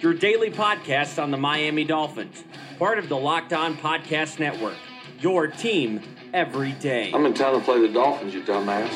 your daily podcast on the Miami Dolphins, part of the Locked On Podcast Network. Your team every day. I'm in town to play the Dolphins, you dumbass.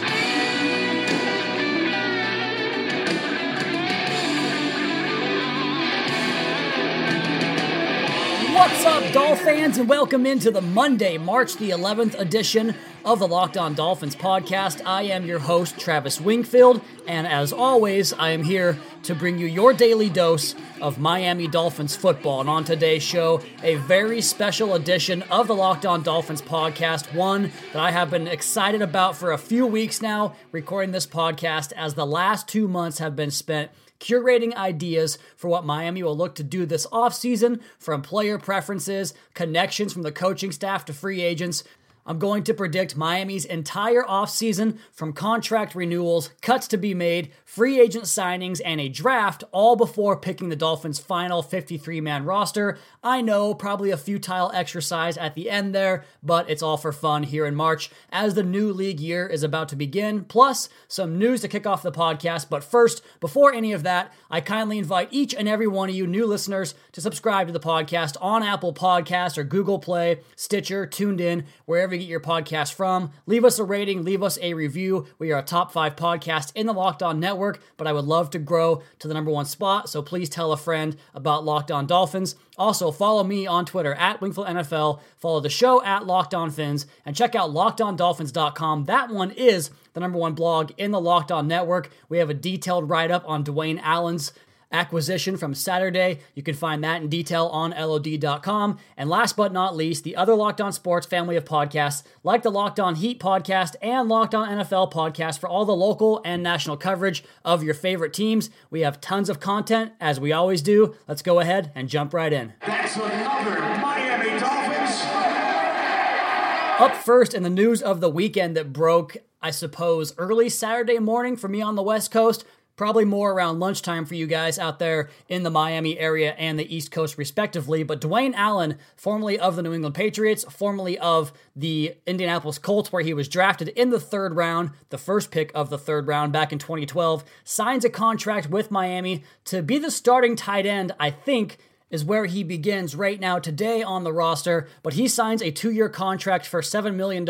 What's up, Doll fans, and welcome into the Monday, March the 11th edition of the Locked On Dolphins podcast. I am your host, Travis Wingfield, and as always, I am here to bring you your daily dose of Miami Dolphins football. And on today's show, a very special edition of the Locked On Dolphins podcast, one that I have been excited about for a few weeks now, recording this podcast as the last two months have been spent curating ideas for what Miami will look to do this offseason from player preferences, connections from the coaching staff to free agents. I'm going to predict Miami's entire offseason from contract renewals, cuts to be made, free agent signings, and a draft, all before picking the Dolphins' final 53 man roster. I know, probably a futile exercise at the end there, but it's all for fun here in March as the new league year is about to begin. Plus, some news to kick off the podcast. But first, before any of that, I kindly invite each and every one of you new listeners to subscribe to the podcast on Apple Podcasts or Google Play, Stitcher, Tuned In, wherever you get your podcast from. Leave us a rating, leave us a review. We are a top five podcast in the Locked On Network, but I would love to grow to the number one spot. So please tell a friend about Locked On Dolphins. Also, follow me on Twitter at Wingfield NFL. Follow the show at Locked On Fins and check out LockedOnDolphins.com. That one is the number one blog in the Locked On Network. We have a detailed write up on Dwayne Allen's acquisition from Saturday. You can find that in detail on LOD.com. And last but not least, the other Locked On Sports family of podcasts, like the Locked On Heat podcast and Locked On NFL podcast for all the local and national coverage of your favorite teams. We have tons of content, as we always do. Let's go ahead and jump right in. That's another Miami Dolphins. Up first in the news of the weekend that broke, I suppose, early Saturday morning for me on the West Coast. Probably more around lunchtime for you guys out there in the Miami area and the East Coast, respectively. But Dwayne Allen, formerly of the New England Patriots, formerly of the Indianapolis Colts, where he was drafted in the third round, the first pick of the third round back in 2012, signs a contract with Miami to be the starting tight end, I think, is where he begins right now today on the roster, but he signs a two year contract for $7 million.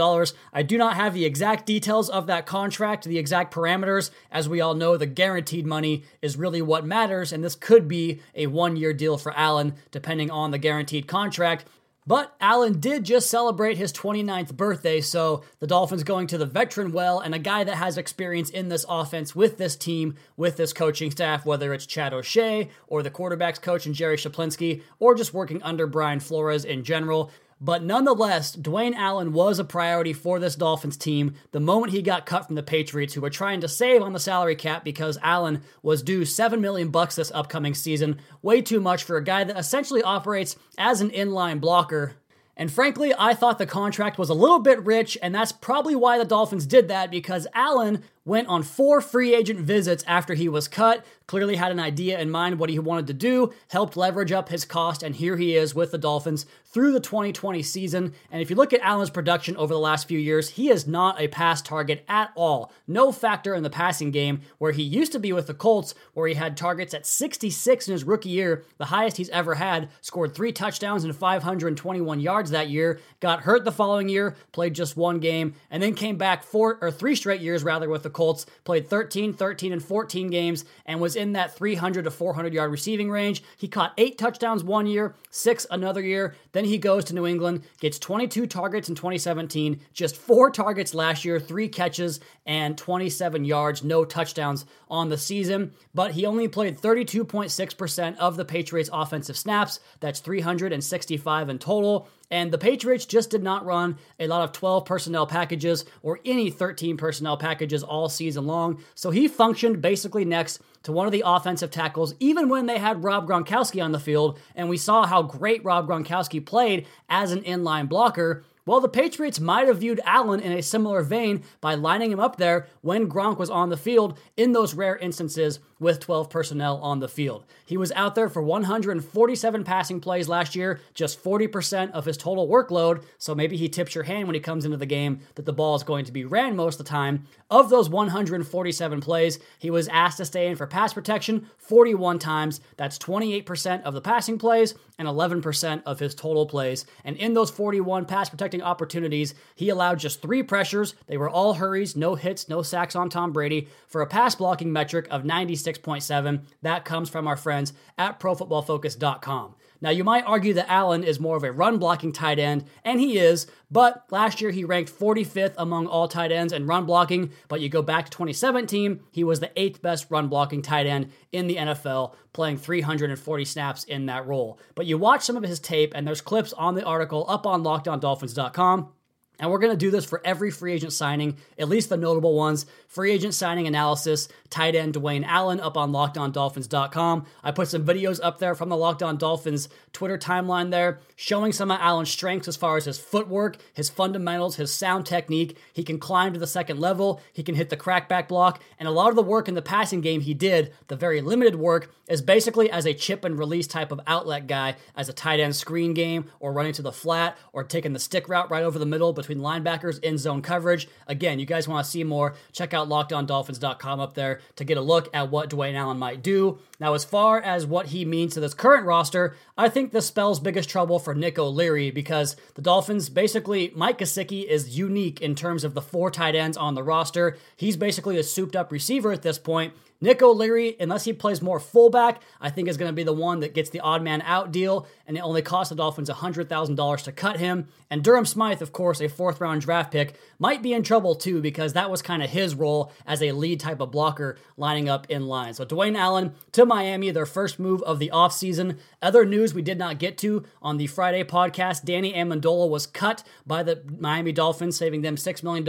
I do not have the exact details of that contract, the exact parameters. As we all know, the guaranteed money is really what matters, and this could be a one year deal for Allen, depending on the guaranteed contract. But Allen did just celebrate his 29th birthday, so the Dolphins going to the veteran well and a guy that has experience in this offense with this team, with this coaching staff, whether it's Chad O'Shea or the quarterback's coach and Jerry Schuplinski, or just working under Brian Flores in general. But nonetheless, Dwayne Allen was a priority for this Dolphins team the moment he got cut from the Patriots, who were trying to save on the salary cap because Allen was due 7 million bucks this upcoming season. Way too much for a guy that essentially operates as an inline blocker. And frankly, I thought the contract was a little bit rich, and that's probably why the Dolphins did that because Allen went on four free agent visits after he was cut, clearly had an idea in mind what he wanted to do, helped leverage up his cost, and here he is with the Dolphins through the 2020 season. And if you look at Allen's production over the last few years, he is not a pass target at all. No factor in the passing game, where he used to be with the Colts, where he had targets at 66 in his rookie year, the highest he's ever had, scored three touchdowns and 521 yards that year, got hurt the following year, played just one game, and then came back four or three straight years rather with the Colts, played 13, 13, and 14 games, and was in that 300 to 400 yard receiving range. He caught eight touchdowns one year, six another year. Then he goes to New England, gets 22 targets in 2017, just four targets last year, three catches, and 27 yards, no touchdowns on the season. But he only played 32.6% of the Patriots' offensive snaps. That's 365 in total. And the Patriots just did not run a lot of 12 personnel packages or any 13 personnel packages all season long. So he functioned basically next to one of the offensive tackles, even when they had Rob Gronkowski on the field. And we saw how great Rob Gronkowski played as an inline blocker. Well, the Patriots might have viewed Allen in a similar vein by lining him up there when Gronk was on the field in those rare instances with 12 personnel on the field. He was out there for 147 passing plays last year, just 40% of his total workload, so maybe he tips your hand when he comes into the game that the ball is going to be ran most of the time. Of those 147 plays, he was asked to stay in for pass protection 41 times. That's 28% of the passing plays and 11% of his total plays. And in those 41 pass protecting opportunities, he allowed just three pressures. They were all hurries, no hits, no sacks on Tom Brady for a pass blocking metric of 96.7. That comes from our friends at ProFootballFocus.com. Now, you might argue that Allen is more of a run blocking tight end, and he is, but last year he ranked 45th among all tight ends in run blocking. But you go back to 2017, he was the eighth best run blocking tight end in the NFL, playing 340 snaps in that role. But you watch some of his tape, and there's clips on the article up on lockedondolphins.com. And we're going to do this for every free agent signing, at least the notable ones. Free agent signing analysis, tight end Dwayne Allen up on lockedondolphins.com. I put some videos up there from the Locked On Dolphins Twitter timeline there, showing some of Allen's strengths as far as his footwork, his fundamentals, his sound technique. He can climb to the second level, he can hit the crackback block, and a lot of the work in the passing game he did, the very limited work, is basically as a chip and release type of outlet guy, as a tight end screen game, or running to the flat, or taking the stick route right over the middle between linebackers in zone coverage. Again, you guys want to see more, check out lockedondolphins.com up there to get a look at what Dwayne Allen might do. Now, as far as what he means to this current roster, I think this spells biggest trouble for Nick O'Leary because the Dolphins basically, Mike Gesicki is unique in terms of the four tight ends on the roster. He's basically a souped up receiver at this point. Nick O'Leary, unless he plays more fullback, I think is going to be the one that gets the odd man out deal, and it only costs the Dolphins $100,000 to cut him. And Durham Smythe, of course, a fourth round draft pick, might be in trouble too because that was kind of his role as a lead type of blocker lining up in line. So Dwayne Allen to Miami, their first move of the offseason. Other news we did not get to on the Friday podcast Danny Amendola was cut by the Miami Dolphins, saving them $6 million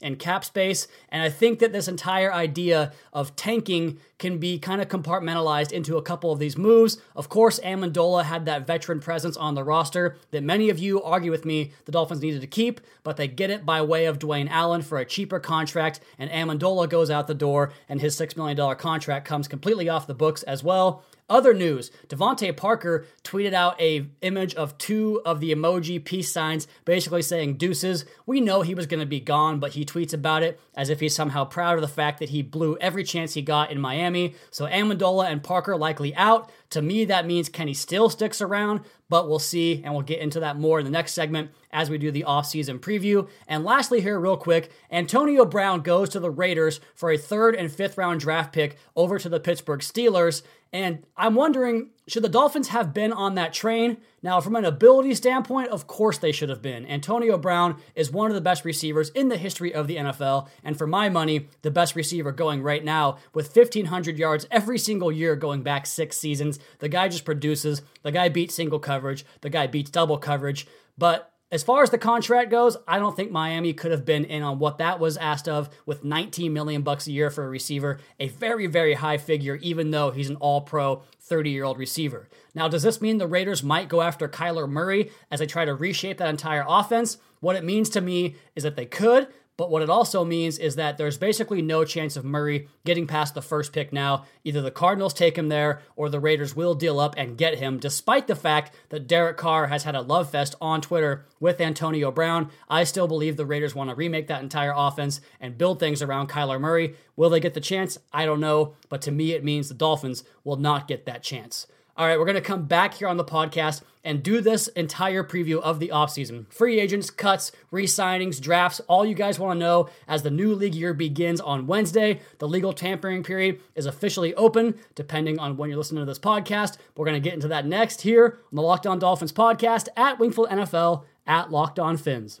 in cap space. And I think that this entire idea of tanking can be kind of compartmentalized into a couple of these moves. Of course, Amendola had that veteran presence on the roster that many of you argue with me the Dolphins needed to keep, but they get it by way of Dwayne Allen for a cheaper contract, and Amendola goes out the door, and his $6 million contract comes completely off the books as well. Other news, DeVante Parker tweeted out a image of two of the emoji peace signs basically saying deuces. We know he was going to be gone, but he tweets about it as if he's somehow proud of the fact that he blew every chance he got in Miami. So Amendola and Parker likely out. To me, that means Kenny Stills sticks around, but we'll see, and we'll get into that more in the next segment as we do the offseason preview. And lastly, here, real quick, Antonio Brown goes to the Raiders for a third and fifth round draft pick over to the Pittsburgh Steelers. And I'm wondering, should the Dolphins have been on that train? Now, from an ability standpoint, of course they should have been. Antonio Brown is one of the best receivers in the history of the NFL, and for my money, the best receiver going right now with 1,500 yards every single year going back six seasons. The guy just produces. The guy beats single coverage. The guy beats double coverage. But as far as the contract goes, I don't think Miami could have been in on what that was asked of with 19 million bucks a year for a receiver, a very very high figure even though he's an all-pro 30-year-old receiver. Now, does this mean the Raiders might go after Kyler Murray as they try to reshape that entire offense? What it means to me is that they could, but what it also means is that there's basically no chance of Murray getting past the first pick now. Either the Cardinals take him there or the Raiders will deal up and get him, despite the fact that Derek Carr has had a love fest on Twitter with Antonio Brown. I still believe the Raiders want to remake that entire offense and build things around Kyler Murray. Will they get the chance? I don't know. But to me, it means the Dolphins will not get that chance. All right, we're going to come back here on the podcast and do this entire preview of the offseason. Free agents, cuts, re signings, drafts, all you guys want to know as the new league year begins on Wednesday. The legal tampering period is officially open, depending on when you're listening to this podcast. We're going to get into that next here on the Locked On Dolphins podcast at Wingfield NFL at Locked On Fins.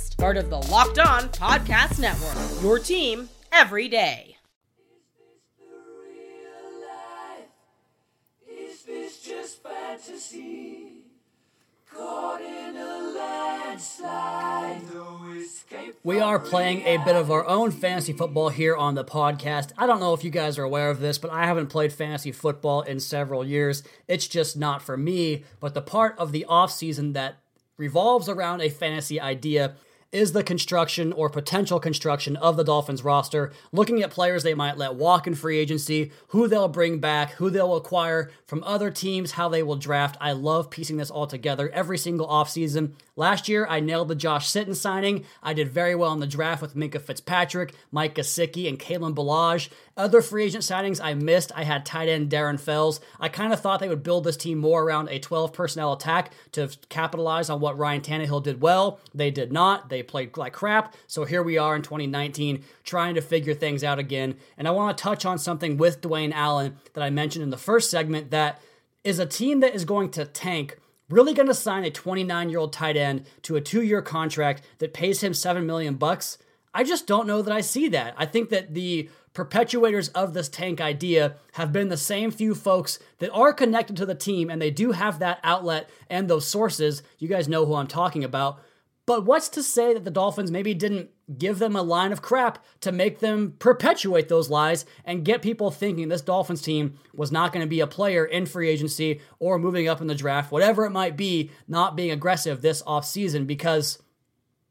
part of the Locked On Podcast Network. Your team every day. We are playing a bit of our own fantasy football here on the podcast. I don't know if you guys are aware of this, but I haven't played fantasy football in several years. It's just not for me. But the part of the offseason that revolves around a fantasy idea is the construction or potential construction of the Dolphins roster, looking at players they might let walk in free agency, who they'll bring back, who they'll acquire from other teams, how they will draft. I love piecing this all together every single offseason. Last year, I nailed the Josh Sitton signing. I did very well in the draft with Minkah Fitzpatrick, Mike Gesicki, and Kalen Ballage. Other free agent signings I missed, I had tight end Darren Fells. I kind of thought they would build this team more around a 12 personnel attack to capitalize on what Ryan Tannehill did well. They did not. They played like crap. So here we are in 2019 trying to figure things out again. And I want to touch on something with Dwayne Allen that I mentioned in the first segment that is a team that is going to tank really going to sign a 29 year old tight end to a two year contract that pays him 7 million bucks? I just don't know that I see that. I think that the perpetuators of this tank idea have been the same few folks that are connected to the team and they do have that outlet and those sources. You guys know who I'm talking about. But what's to say that the Dolphins maybe didn't give them a line of crap to make them perpetuate those lies and get people thinking this Dolphins team was not going to be a player in free agency or moving up in the draft, whatever it might be, not being aggressive this offseason? Because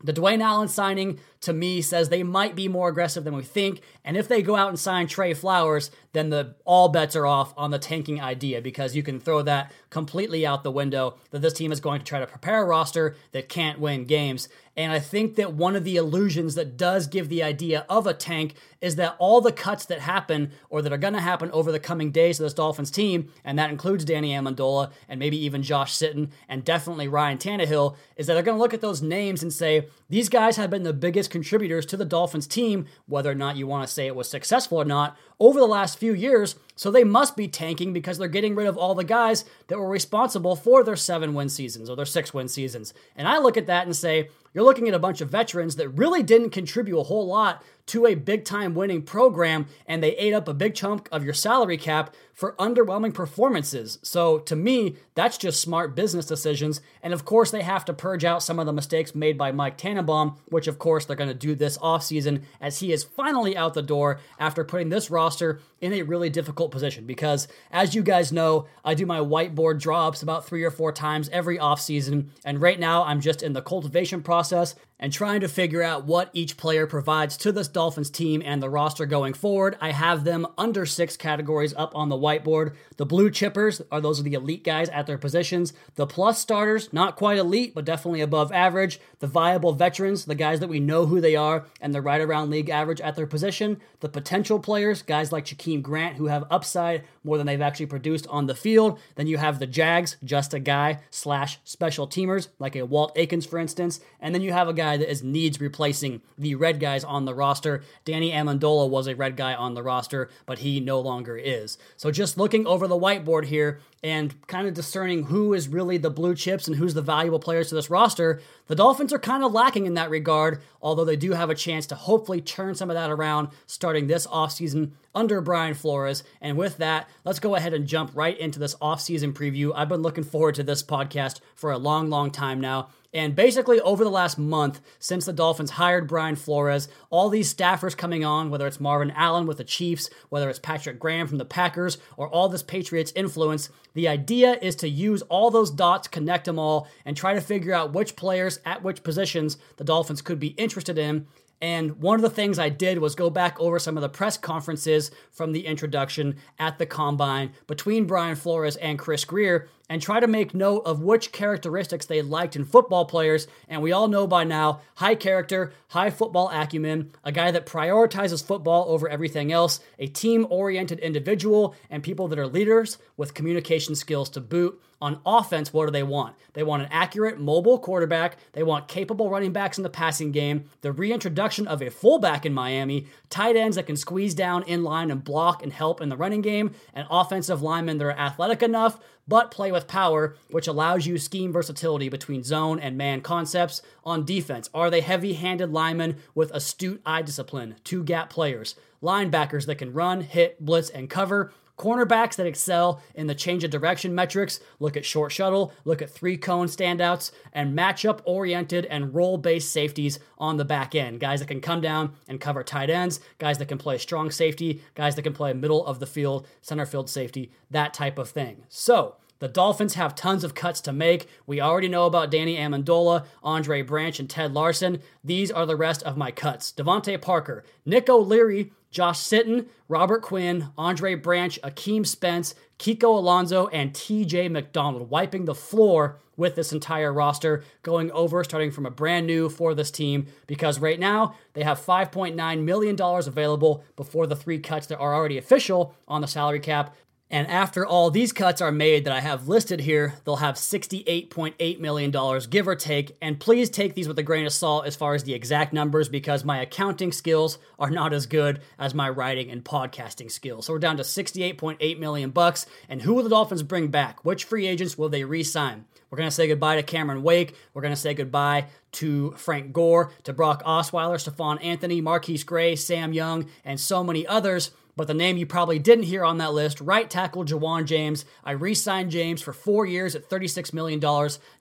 the Dwayne Allen signing to me says they might be more aggressive than we think. And if they go out and sign Trey Flowers, then the all bets are off on the tanking idea because you can throw that completely out the window that this team is going to try to prepare a roster that can't win games. And I think that one of the illusions that does give the idea of a tank is that all the cuts that happen or that are going to happen over the coming days of this Dolphins team, and that includes Danny Amendola and maybe even Josh Sitton and definitely Ryan Tannehill, is that they're going to look at those names and say, these guys have been the biggest contributors to the Dolphins team, whether or not you want to say it was successful or not, over the last few years. So they must be tanking because they're getting rid of all the guys that were responsible for their seven win seasons or their six win seasons. And I look at that and say, you're looking at a bunch of veterans that really didn't contribute a whole lot to a big time winning program, and they ate up a big chunk of your salary cap for underwhelming performances. So to me, that's just smart business decisions. And of course, they have to purge out some of the mistakes made by Mike Tannenbaum, which of course they're going to do this offseason as he is finally out the door after putting this roster in a really difficult position. Because as you guys know, I do my whiteboard drops about three or four times every offseason. And right now, I'm just in the cultivation process and trying to figure out what each player provides to this Dolphins team and the roster going forward. I have them under six categories up on the whiteboard. The blue chippers are those are the elite guys at their positions. The plus starters, not quite elite, but definitely above average. The viable veterans, the guys that we know who they are and they're right around league average at their position. The potential players, guys like Jakeem Grant, who have upside more than they've actually produced on the field. Then you have the Jags, just a guy slash special teamers, like a Walt Aikens, for instance. And then you have a guy that is needs replacing the red guys on the roster. Danny Amendola was a red guy on the roster, but he no longer is. So just looking over the whiteboard here and kind of discerning who is really the blue chips and who's the valuable players to this roster, the Dolphins are kind of lacking in that regard, although they do have a chance to hopefully turn some of that around starting this offseason under Brian Flores. And with that, let's go ahead and jump right into this offseason preview. I've been looking forward to this podcast for a long, long time now. And basically, over the last month, since the Dolphins hired Brian Flores, all these staffers coming on, whether it's Marvin Allen with the Chiefs, whether it's Patrick Graham from the Packers, or all this Patriots influence, the idea is to use all those dots, connect them all, and try to figure out which players at which positions the Dolphins could be interested in. And one of the things I did was go back over some of the press conferences from the introduction at the combine between Brian Flores and Chris Grier and try to make note of which characteristics they liked in football players. And we all know by now high character, high football acumen, a guy that prioritizes football over everything else, a team oriented individual, and people that are leaders with communication skills to boot. On offense, what do they want? They want an accurate, mobile quarterback. They want capable running backs in the passing game, the reintroduction of a fullback in Miami, tight ends that can squeeze down in line and block and help in the running game, and offensive linemen that are athletic enough but play with power, which allows you scheme versatility between zone and man concepts. On defense, are they heavy handed linemen with astute eye discipline, two gap players, linebackers that can run, hit, blitz, and cover? Cornerbacks that excel in the change of direction metrics, look at short shuttle, look at three cone standouts, and matchup oriented and role based safeties on the back end. Guys that can come down and cover tight ends, guys that can play strong safety, guys that can play middle of the field, center field safety, that type of thing. So, the Dolphins have tons of cuts to make. We already know about Danny Amendola, Andre Branch, and Ted Larsen. These are the rest of my cuts. DeVante Parker, Nick O'Leary, Josh Sitton, Robert Quinn, Andre Branch, Akeem Spence, Kiko Alonso, and TJ McDonald, wiping the floor with this entire roster, going over, starting from a brand new for this team, because right now they have $5.9 million available before the three cuts that are already official on the salary cap. And after all these cuts are made that I have listed here, they'll have $68.8 million, give or take. And please take these with a grain of salt as far as the exact numbers because my accounting skills are not as good as my writing and podcasting skills. So we're down to 68.8 million bucks. And who will the Dolphins bring back? Which free agents will they re sign? We're going to say goodbye to Cameron Wake. We're going to say goodbye to Frank Gore, to Brock Osweiler, Stephone Anthony, MarQueis Gray, Sam Young, and so many others. But the name you probably didn't hear on that list, right tackle Ja'Wuan James. I re-signed James for four years at $36 million,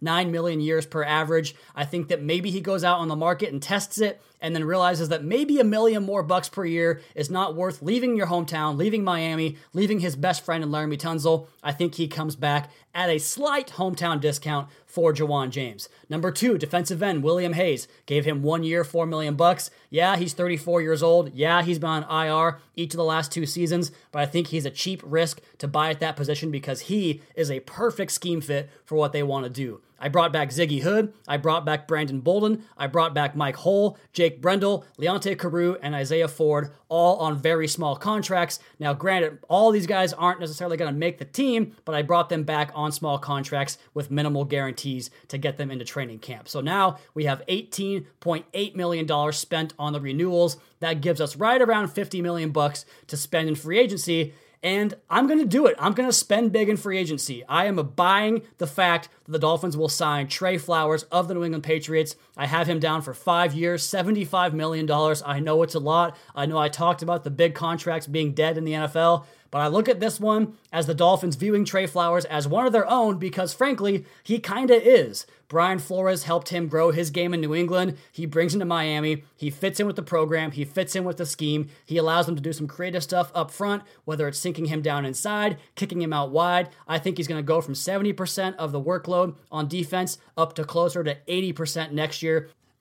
nine million years per average. I think that maybe he goes out on the market and tests it and then realizes that maybe a million more bucks per year is not worth leaving your hometown, leaving Miami, leaving his best friend in Laremy Tunsil. I think he comes back at a slight hometown discount for Ja'Wuan James. Number two, defensive end William Hayes gave him one year, four million bucks. Yeah, he's 34 years old. Yeah, he's been on IR each of the last two seasons, but I think he's a cheap risk to buy at that position because he is a perfect scheme fit for what they want to do. I brought back Ziggy Hood. I brought back Brandon Bolden. I brought back Mike Hull, Jake Brendel, Leonte Carroo, and Isaiah Ford, all on very small contracts. Now, granted, all these guys aren't necessarily going to make the team, but I brought them back on small contracts with minimal guarantees to get them into training camp. So now we have $18.8 million spent on the renewals. That gives us right around 50 million bucks to spend in free agency. And I'm going to do it. I'm going to spend big in free agency. I am buying the fact that the Dolphins will sign Trey Flowers of the New England Patriots. I have him down for five years, $75 million. I know it's a lot. I know I talked about the big contracts being dead in the NFL, but I look at this one as the Dolphins viewing Trey Flowers as one of their own because, frankly, he kind of is. Brian Flores helped him grow his game in New England. He brings him to Miami. He fits in with the program. He fits in with the scheme. He allows them to do some creative stuff up front, whether it's sinking him down inside, kicking him out wide. I think he's going to go from 70% of the workload on defense up to closer to 80% next year.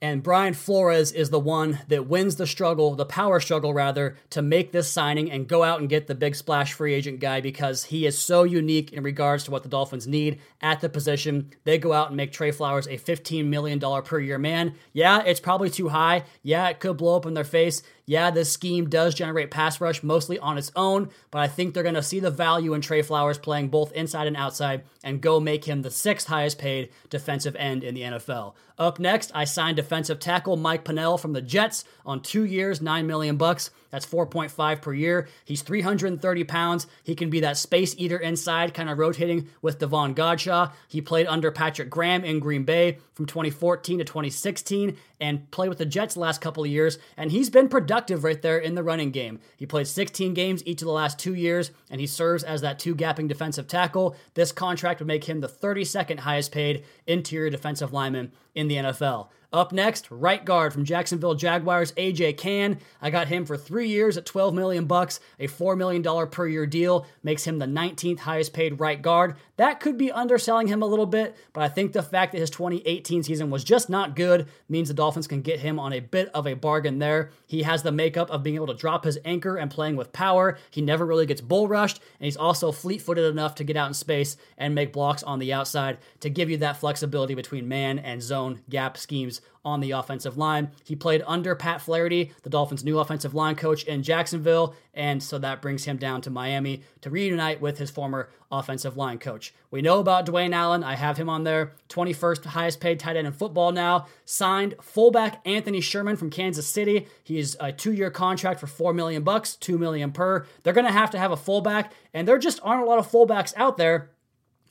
And Brian Flores is the one that wins the struggle, the power struggle rather, to make this signing and go out and get the big splash free agent guy because he is so unique in regards to what the Dolphins need at the position. They go out and make Trey Flowers a $15 million per year man. Yeah, it's probably too high. Yeah, it could blow up in their face. Yeah, this scheme does generate pass rush mostly on its own, but I think they're going to see the value in Trey Flowers playing both inside and outside and go make him the sixth highest paid defensive end in the NFL. Up next, I signed defensive tackle Mike Pennel from the Jets on two years, nine million bucks. That's 4.5 per year. He's 330 pounds. He can be that space eater inside, kind of rotating with Davon Godchaux. He played under Patrick Graham in Green Bay from 2014 to 2016 and played with the Jets the last couple of years, and he's been productive right there in the running game. He played 16 games each of the last two years, and he serves as that two gapping defensive tackle. This contract would make him the 32nd highest paid interior defensive lineman in the NFL. Up next, right guard from Jacksonville Jaguars, AJ Cann. I got him for three years at 12 million bucks, a $4 million per year deal, makes him the 19th highest paid right guard. That could be underselling him a little bit, but I think the fact that his 2018 season was just not good means the Dolphins can get him on a bit of a bargain there. He has the makeup of being able to drop his anchor and playing with power. He never really gets bull rushed, and he's also fleet footed enough to get out in space and make blocks on the outside to give you that flexibility between man and zone gap schemes on the offensive line. He played under Pat Flaherty, the Dolphins' new offensive line coach in Jacksonville, and so that brings him down to Miami to reunite with his former offensive line coach. We know about Dwayne Allen. I have him on there. 21st highest paid tight end in football now. Signed fullback Anthony Sherman from Kansas City. He's a two-year contract for 4 million bucks, 2 million per. They're going to have to have a fullback, and there just aren't a lot of fullbacks out there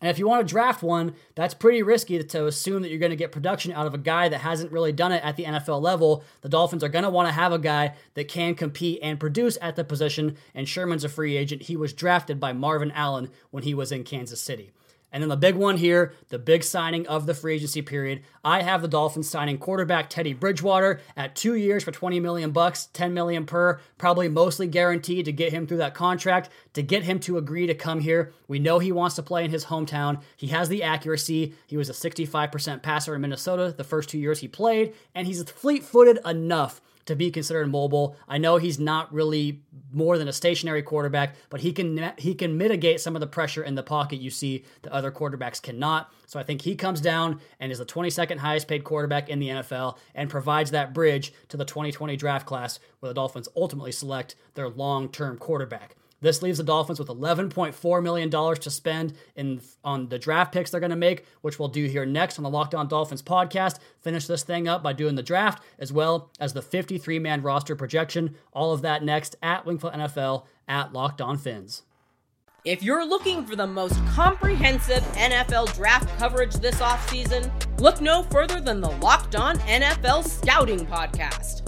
and if you want to draft one, that's pretty risky to assume that you're going to get production out of a guy that hasn't really done it at the NFL level. The Dolphins are going to want to have a guy that can compete and produce at the position, and Sherman's a free agent. He was drafted by Marvin Allen when he was in Kansas City. And then the big one here, the big signing of the free agency period. I have the Dolphins signing quarterback Teddy Bridgewater at two years for 20 million bucks, 10 million per, probably mostly guaranteed to get him through that contract, to get him to agree to come here. We know he wants to play in his hometown. He has the accuracy. He was a 65% passer in Minnesota the first two years he played, and he's fleet footed enough to be considered mobile. I know he's not really more than a stationary quarterback, but he can he can mitigate some of the pressure in the pocket you see the other quarterbacks cannot. So I think he comes down and is the 22nd highest paid quarterback in the NFL and provides that bridge to the 2020 draft class where the Dolphins ultimately select their long-term quarterback. This leaves the Dolphins with $11.4 million to spend in on the draft picks they're going to make, which we'll do here next on the Locked On Dolphins podcast. Finish this thing up by doing the draft as well as the 53 man roster projection. All of that next at Wingfield NFL at Locked On Fins. If you're looking for the most comprehensive NFL draft coverage this offseason, look no further than the Locked On NFL Scouting Podcast.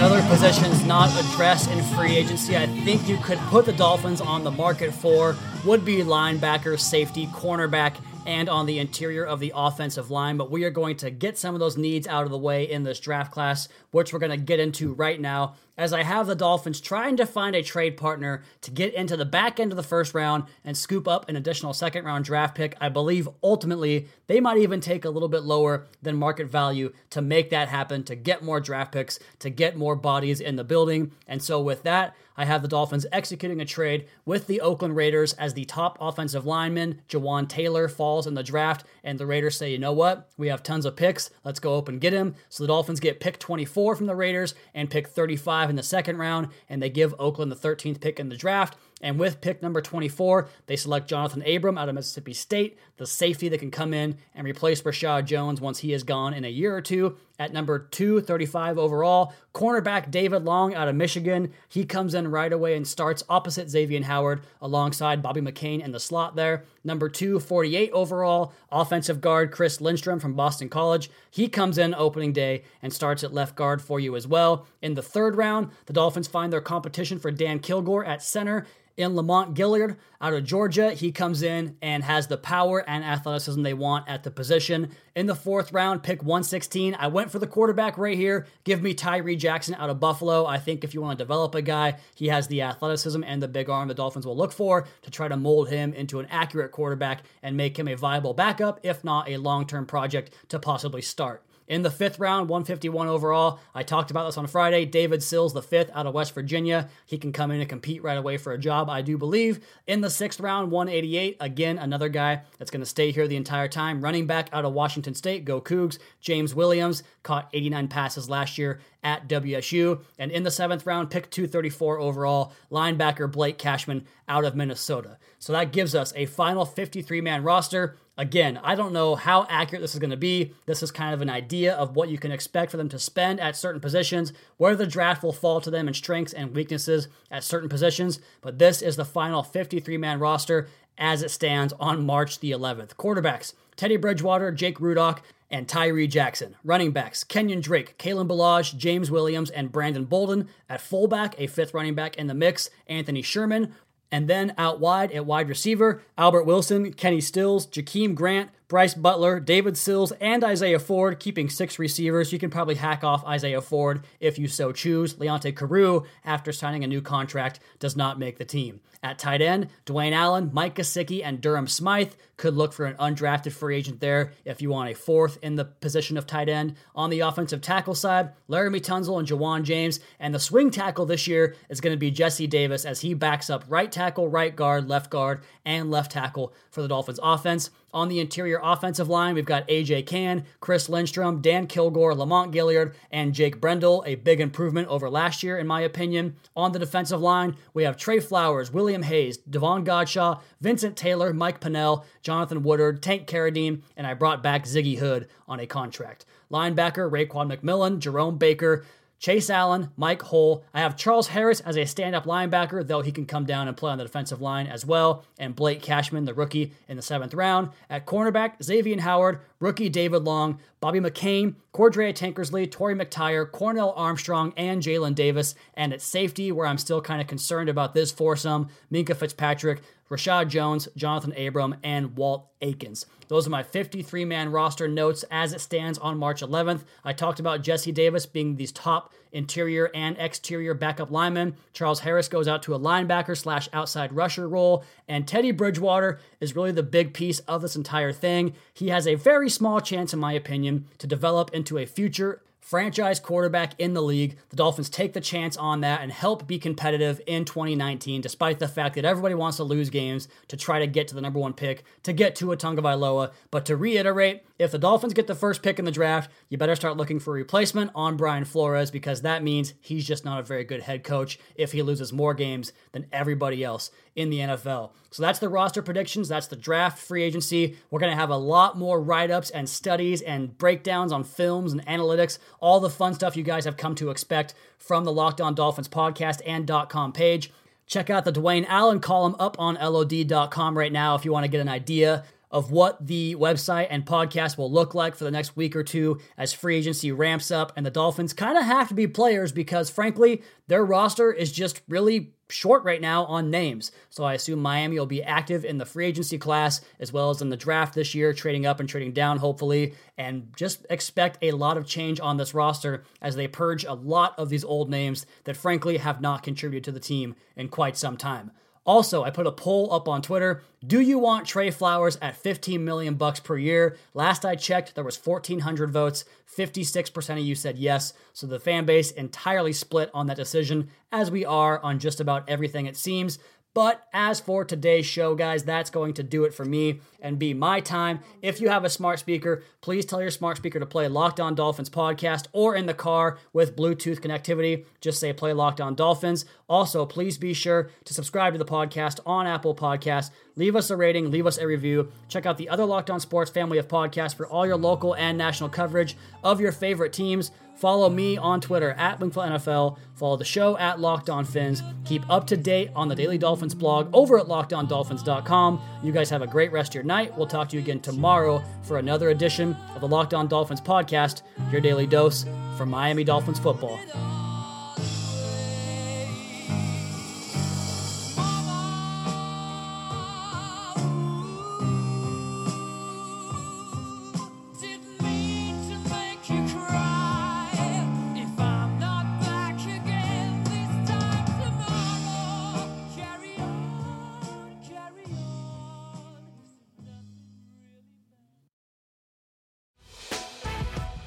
Other positions not addressed in free agency, I think you could put the Dolphins on the market for would be linebacker, safety, cornerback, and on the interior of the offensive line. But we are going to get some of those needs out of the way in this draft class, which we're going to get into right now as I have the Dolphins trying to find a trade partner to get into the back end of the first round and scoop up an additional second round draft pick. I believe ultimately they might even take a little bit lower than market value to make that happen, to get more draft picks, to get more bodies in the building. And so, with that, I have the Dolphins executing a trade with the Oakland Raiders as the top offensive lineman. Jawaan Taylor falls in the draft, and the Raiders say, you know what? We have tons of picks. Let's go up and get him. So the Dolphins get pick 24 from the Raiders and pick 35 in the second round, and they give Oakland the 13th pick in the draft. And with pick number 24, they select Johnathan Abram out of Mississippi State, the safety that can come in and replace Reshad Jones once he is gone in a year or two. At number 235 overall. Cornerback David Long out of Michigan. He comes in right away and starts opposite Xavier Howard alongside Bobby McCain in the slot there. Number 248 overall, offensive guard Chris Lindstrom from Boston College. He comes in opening day and starts at left guard for you as well. In the third round, the Dolphins find their competition for Dan Kilgore at center in Lamont Gaillard out of Georgia. He comes in and has the power and athleticism they want at the position. In the fourth round, pick 116, I went for the quarterback right here. Give me Tyree Jackson out of Buffalo. I think if you want to develop a guy, he has the athleticism and the big arm the Dolphins will look for to try to mold him into an accurate quarterback and make him a viable backup, if not a long term project to possibly start. In the fifth round, 151 overall, I talked about this on Friday. David Sills, the fifth out of West Virginia. He can come in and compete right away for a job, I do believe. In the sixth round, 188, again, another guy that's going to stay here the entire time. Running back out of Washington State, go Cougs. James Williams caught 89 passes last year at WSU. And in the seventh round, pick 234 overall, linebacker Blake Cashman out of Minnesota. So that gives us a final 53 man roster. Again, I don't know how accurate this is going to be. This is kind of an idea of what you can expect for them to spend at certain positions, where the draft will fall to them in strengths and weaknesses at certain positions. But this is the final 53 man roster as it stands on March the 11th. Quarterbacks Teddy Bridgewater, Jake Rudock, and Tyree Jackson. Running backs Kenyon Drake, Kalen Ballage, James Williams, and Brandon Bolden. At fullback, a fifth running back in the mix, Anthony Sherman. And then out wide at wide receiver, Albert Wilson, Kenny Stills, Jakeem Grant, Brice Butler, David Sills, and Isaiah Ford, keeping six receivers. You can probably hack off Isaiah Ford if you so choose. Leonte Carroo, after signing a new contract, does not make the team. At tight end, Dwayne Allen, Mike Gesicki, and Durham Smythe could look for an undrafted free agent there if you want a fourth in the position of tight end. On the offensive tackle side, Laremy Tunsil and Ja'Wuan James, and the swing tackle this year is going to be Jesse Davis as he backs up right tackle, right guard, left guard, and left tackle for the Dolphins offense. On the interior offensive line, we've got AJ Cann, Chris Lindstrom, Dan Kilgore, Lamont Gaillard, and Jake Brendel, a big improvement over last year, in my opinion. On the defensive line, we have Trey Flowers, William Hayes, Davon Godchaux, Vincent Taylor, Mike Pennel, Jonathan Woodard, Tank Carradine, and I brought back Ziggy Hood on a contract. Linebacker, Raekwon McMillan, Jerome Baker, Chase Allen, Mike Hull. I have Charles Harris as a stand up linebacker, though he can come down and play on the defensive line as well. And Blake Cashman, the rookie, in the seventh round. At cornerback, Xavier Howard, rookie David Long, Bobby McCain, Cordrea Tankersley, Torry McTyer, Cornell Armstrong, and Jalen Davis. And at safety, where I'm still kind of concerned about this foursome, Minkah Fitzpatrick, Reshad Jones, Johnathan Abram, and Walt Aikens. Those are my 53 man roster notes as it stands on March 11th. I talked about Jesse Davis being these top interior and exterior backup linemen. Charles Harris goes out to a linebacker slash outside rusher role. And Teddy Bridgewater is really the big piece of this entire thing. He has a very small chance, in my opinion, to develop into a future franchise quarterback in the league. The Dolphins take the chance on that and help be competitive in 2019, despite the fact that everybody wants to lose games to try to get to the number one pick, to get to a Tagovailoa. But to reiterate, if the Dolphins get the first pick in the draft, you better start looking for a replacement on Brian Flores because that means he's just not a very good head coach if he loses more games than everybody else in the NFL. So that's the roster predictions. That's the draft free agency. We're going to have a lot more write ups and studies and breakdowns on films and analytics, all the fun stuff you guys have come to expect from the Locked On Dolphins podcast and .com page. Check out the Dwayne Allen column up on LOD.com right now if you want to get an idea of what the website and podcast will look like for the next week or two as free agency ramps up. And the Dolphins kind of have to be players because, frankly, their roster is just really short right now on names. So I assume Miami will be active in the free agency class as well as in the draft this year, trading up and trading down, hopefully. And just expect a lot of change on this roster as they purge a lot of these old names that, frankly, have not contributed to the team in quite some time. Also, I put a poll up on Twitter. Do you want Trey Flowers at 15 million bucks per year? Last I checked, there was 1400 votes. 56% of you said yes. So the fan base entirely split on that decision, as we are on just about everything it seems. But as for today's show, guys, that's going to do it for me and be my time. If you have a smart speaker, please tell your smart speaker to play Locked On Dolphins podcast or in the car with Bluetooth connectivity. Just say play Locked On Dolphins. Also, please be sure to subscribe to the podcast on Apple Podcasts. Leave us a rating, leave us a review. Check out the other Locked On Sports family of podcasts for all your local and national coverage of your favorite teams. Follow me on Twitter at Wingfield NFL. Follow the show at Locked On Fins. Keep up to date on the Daily Dolphins blog over at lockedondolphins.com. You guys have a great rest of your night. We'll talk to you again tomorrow for another edition of the Locked On Dolphins podcast, your daily dose for Miami Dolphins football.